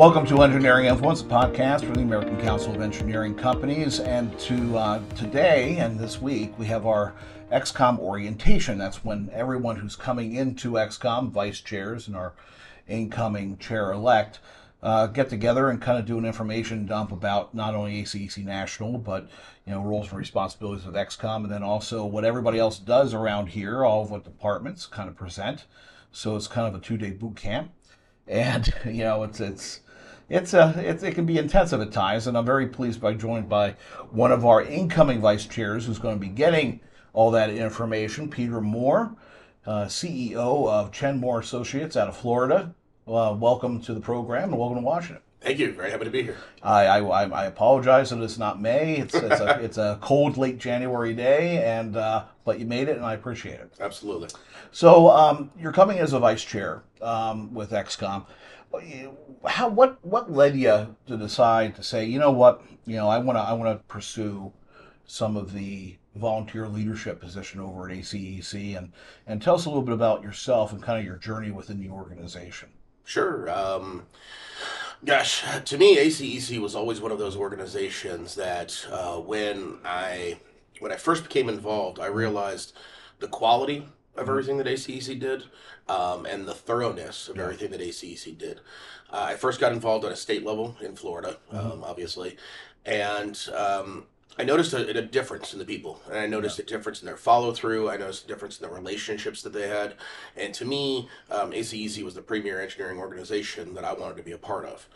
Welcome to Engineering Influence, a podcast from the American Council of Engineering Companies. And to uh, today and this week, we have our ExCom orientation. That's when everyone who's coming into ExCom, vice chairs and our incoming chair elect, uh, get together and kind of do an information dump about not only ACEC National, but you know roles and responsibilities of ExCom, and then also what everybody else does around here, all of what departments kind of present. So it's kind of a two-day boot camp, and you know it's it's it's a it's, it can be intensive at times, and I'm very pleased by joined by one of our incoming vice chairs who's going to be getting all that information, Peter Moore, uh, CEO of Chen Moore Associates out of Florida. Uh, welcome to the program and welcome to Washington. Thank you. Very happy to be here. I, I, I apologize that it's not May. It's it's a, it's a cold late January day, and uh, but you made it, and I appreciate it. Absolutely. So um, you're coming as a vice chair um, with ExCom. How what what led you to decide to say, you know what, you know, I want to I want to pursue some of the volunteer leadership position over at ACEC, and and tell us a little bit about yourself and kind of your journey within the organization. Sure. Um, gosh, to me, ACEC was always one of those organizations that uh, when I when I first became involved, I realized the quality of mm-hmm. everything that ACEC did um, and the thoroughness of yeah. everything that ACEC did. Uh, I first got involved at a state level in Florida, mm-hmm. um, obviously, and um, I noticed a, a, difference in the people, and I noticed yeah. a difference in their follow through. I noticed a difference in the relationships that they had, and to me, um, ACEC was the premier engineering organization that I wanted to be a part of.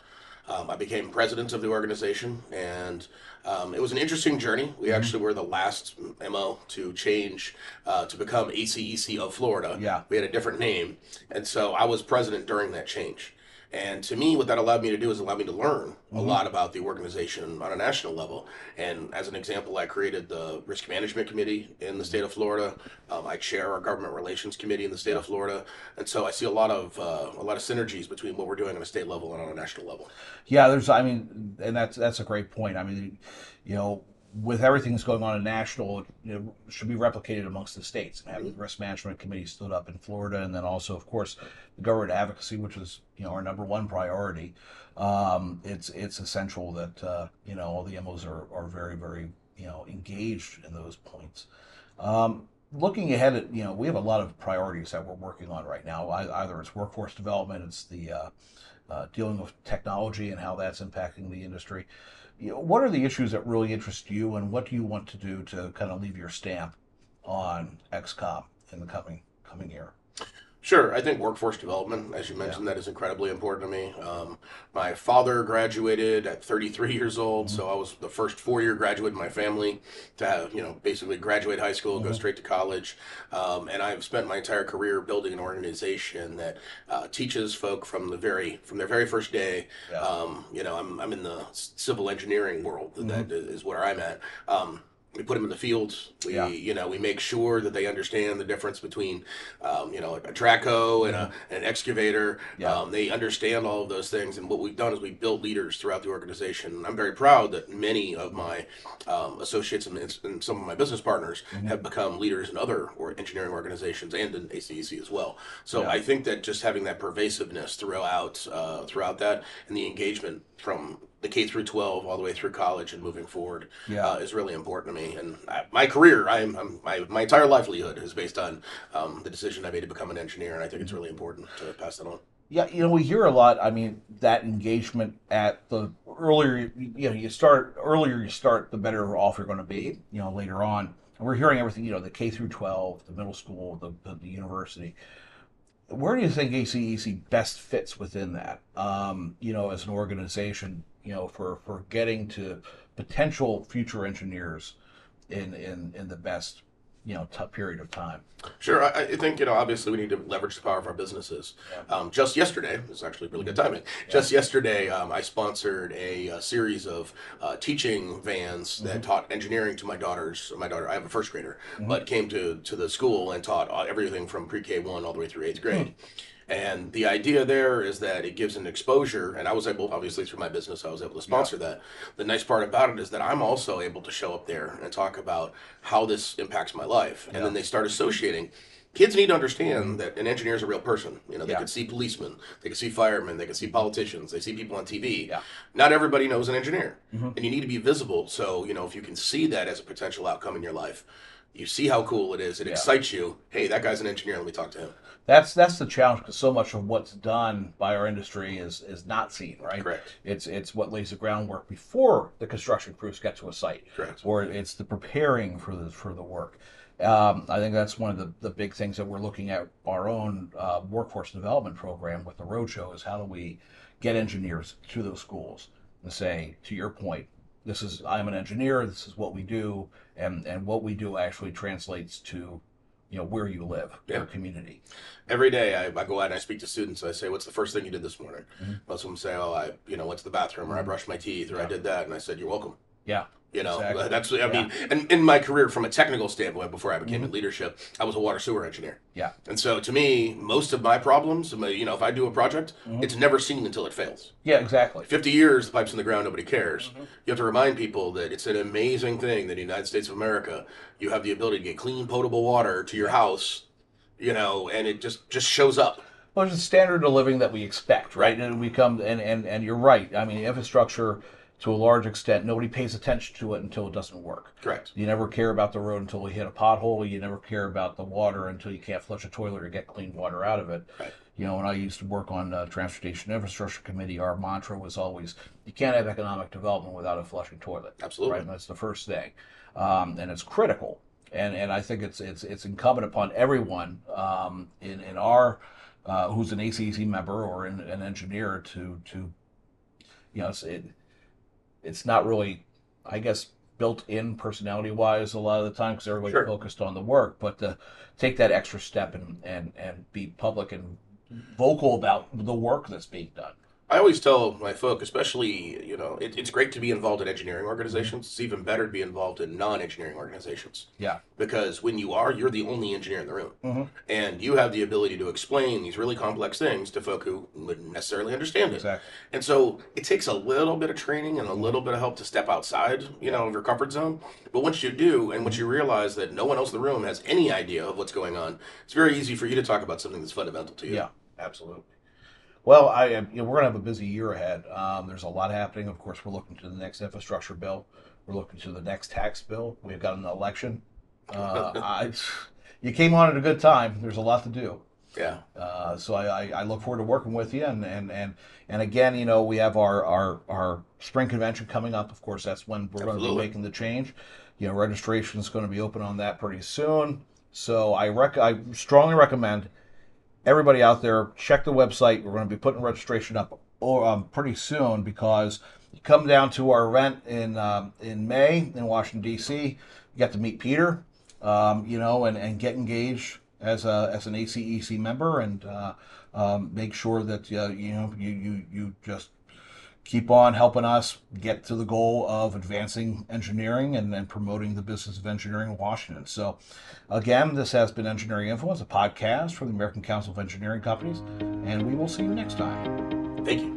Um, I became president of the organization, and um, it was an interesting journey. We mm-hmm. actually were the last MO to change uh, to become ACEC of Florida. Yeah, we had a different name, and so I was president during that change. And to me, what that allowed me to do is allow me to learn mm-hmm. a lot about the organization on a national level. And as an example, I created the Risk Management Committee in the state of Florida. Um, I chair our Government Relations Committee in the state of Florida, and so I see a lot of uh, a lot of synergies between what we're doing on a state level and on a national level. Yeah, there's. I mean, and that's that's a great point. I mean, you know, with everything that's going on in national, know, should be replicated amongst the states. And having the risk management committee stood up in Florida, and then also, of course, the government advocacy, which is you know our number one priority. Um, it's it's essential that uh, you know all the MOs are, are very very you know engaged in those points. Um, looking ahead at you know we have a lot of priorities that we're working on right now. Either it's workforce development, it's the uh, uh, dealing with technology and how that's impacting the industry what are the issues that really interest you, and what do you want to do to kind of leave your stamp on ExCom in the coming coming year? Sure, I think workforce development, as you mentioned, yeah. that is incredibly important to me. Um, my father graduated at 33 years old, mm-hmm. so I was the first four-year graduate in my family to have, you know, basically graduate high school, mm-hmm. go straight to college, um, and I've spent my entire career building an organization that uh, teaches folk from the very from their very first day. Yeah. Um, you know, I'm I'm in the civil engineering world. Mm-hmm. That is where I'm at. We put them in the fields. We, yeah. you know, we make sure that they understand the difference between, um, you know, a track hoe and, a, and an excavator. Yeah. Um, they understand all of those things. And what we've done is we've built leaders throughout the organization. I'm very proud that many of my um, associates and, and, some of my business partners mm-hmm. have become leaders in other or engineering organizations and in ACEC as well. So yeah. I think that just having that pervasiveness throughout uh, throughout that and the engagement from the K through 12 all the way through college and moving forward yeah. uh, is really important to me. And I, my career, I'm, I'm, my, my entire livelihood is based on um, the decision I made to become an engineer. And I think it's really important to pass that on. Yeah, you know, we hear a lot. I mean, that engagement at the earlier, you know, you start earlier, you start, the better off you're going to be, you know, later on. And we're hearing everything, you know, the K through 12, the middle school, the, the, the university where do you think ACEC best fits within that? Um, you know, as an organization, you know, for for getting to potential future engineers in in in the best you know tough period of time. Sure, I, I, think you know obviously we need to leverage the power of our businesses. Yeah. Um, just yesterday, it's actually really good timing. Yeah. Just yesterday, um, I sponsored a, a series of uh, teaching vans that mm-hmm. taught engineering to my daughters. My daughter, I have a first grader, mm-hmm. but came to to the school and taught uh, everything from pre K one all the way through eighth grade. Mm-hmm. And the idea there is that it gives an exposure, and I was able, obviously through my business, I was able to sponsor yeah. that. The nice part about it is that I'm also able to show up there and talk about how this impacts my life. And then they start associating kids need to understand that an engineer is a real person. You know, they Yeah. could see policemen, they could see firemen, they could see politicians, they see people on TV. Yeah. Not everybody knows an engineer, Mhm. and you need to be visible. So you know, if you can see that as a potential outcome in your life, you see how cool it is. It Yeah. excites you. Hey, that guy's an engineer. Let me talk to him. That's that's the challenge because so much of what's done by our industry is is not seen, right? Correct. It's it's what lays the groundwork before the construction crews get to a site, Correct. or it's the preparing for the for the work. Um, I think that's one of the, the big things that we're looking at our own uh, workforce development program with the roadshow is how do we get engineers to those schools and say, to your point, this is I'm an engineer, this is what we do, and and what we do actually translates to, you know, where you live, your community. Every day I, I go out and I speak to students. I say, "What's the first thing you did this morning?" Mhm. Most of them say, "Oh, I you know went to the bathroom or I brushed my teeth or I did that," and I said, "You're welcome." Yeah. You know, Exactly. that's I mean, and in my career, from a technical standpoint, before I became in leadership, I was a water sewer engineer. Mm-hmm. Yeah. And so, to me, most of my problems, you know, if I do a project, Mm-hmm. it's never seen until it fails. Yeah, exactly. 50 years, the pipe's in the ground, nobody cares. Mm-hmm. You have to remind people that it's an amazing thing that in the United States of America, you have the ability to get clean, potable water to your house, you know, and it just just shows up. Well, it's a standard of living that we expect, right? And we come and, and, and you're right. I mean, infrastructure to a large extent, nobody pays attention to it until it doesn't work. Correct. You never care about the road until we hit a pothole. You never care about the water until you can't flush a toilet or get clean water out of it. Right. You know, when I used to work on uh, transportation infrastructure committee, our mantra was always, "You can't have economic development without a flushing toilet." Absolutely. Right, and that's the first thing, um, and it's critical. And and I think it's it's it's incumbent upon everyone um, in in our uh, who's an ACEC member or an, an engineer to to you know it's it, it's not really I guess built in personality wise a lot of the time because everybody's Sure. focused on the work, but to take that extra step and and and be public and vocal about the work that's being done. I always tell my folk, especially, you know, it, it's great to be involved in engineering organizations. It's even better to be involved in non engineering organizations. Yeah. Because when you are, you're the only engineer in the room. Mhm. And you have the ability to explain these really complex things to folk who wouldn't necessarily understand it. Exactly. And so it takes a little bit of training and a little bit of help to step outside, you know, of your comfort zone. But once you do, and once you realize that no one else in the room has any idea of what's going on, it's very easy for you to talk about something that's fundamental to you. Yeah, absolutely. Well, I you know, we're gonna have a busy year ahead. Um, there's a lot happening. Of course, we're looking to the next infrastructure bill. We're looking to the next tax bill. We've got an election. Uh, I, you came on at a good time. There's a lot to do. Yeah. Uh, so I, I, I look forward to working with you. And, and, and, and again, you know, we have our, our, our spring convention coming up. Of course, that's when we're going to be making the change. You know, registration is going to be open on that pretty soon. So I rec- I strongly recommend everybody out there check the website. We're going to be putting registration up or um, pretty soon because you come down to our event in um, in May in Washington D.C. You get to meet Peter, um, you know, and, and get engaged as a as an ACEC member and uh, um, make sure that uh, you know you you you just keep on helping us get to the goal of advancing engineering and, and promoting the business of engineering in Washington. So, again, this has been Engineering Influence, a podcast from the American Council of Engineering Companies, and we will see you next time. Thank you.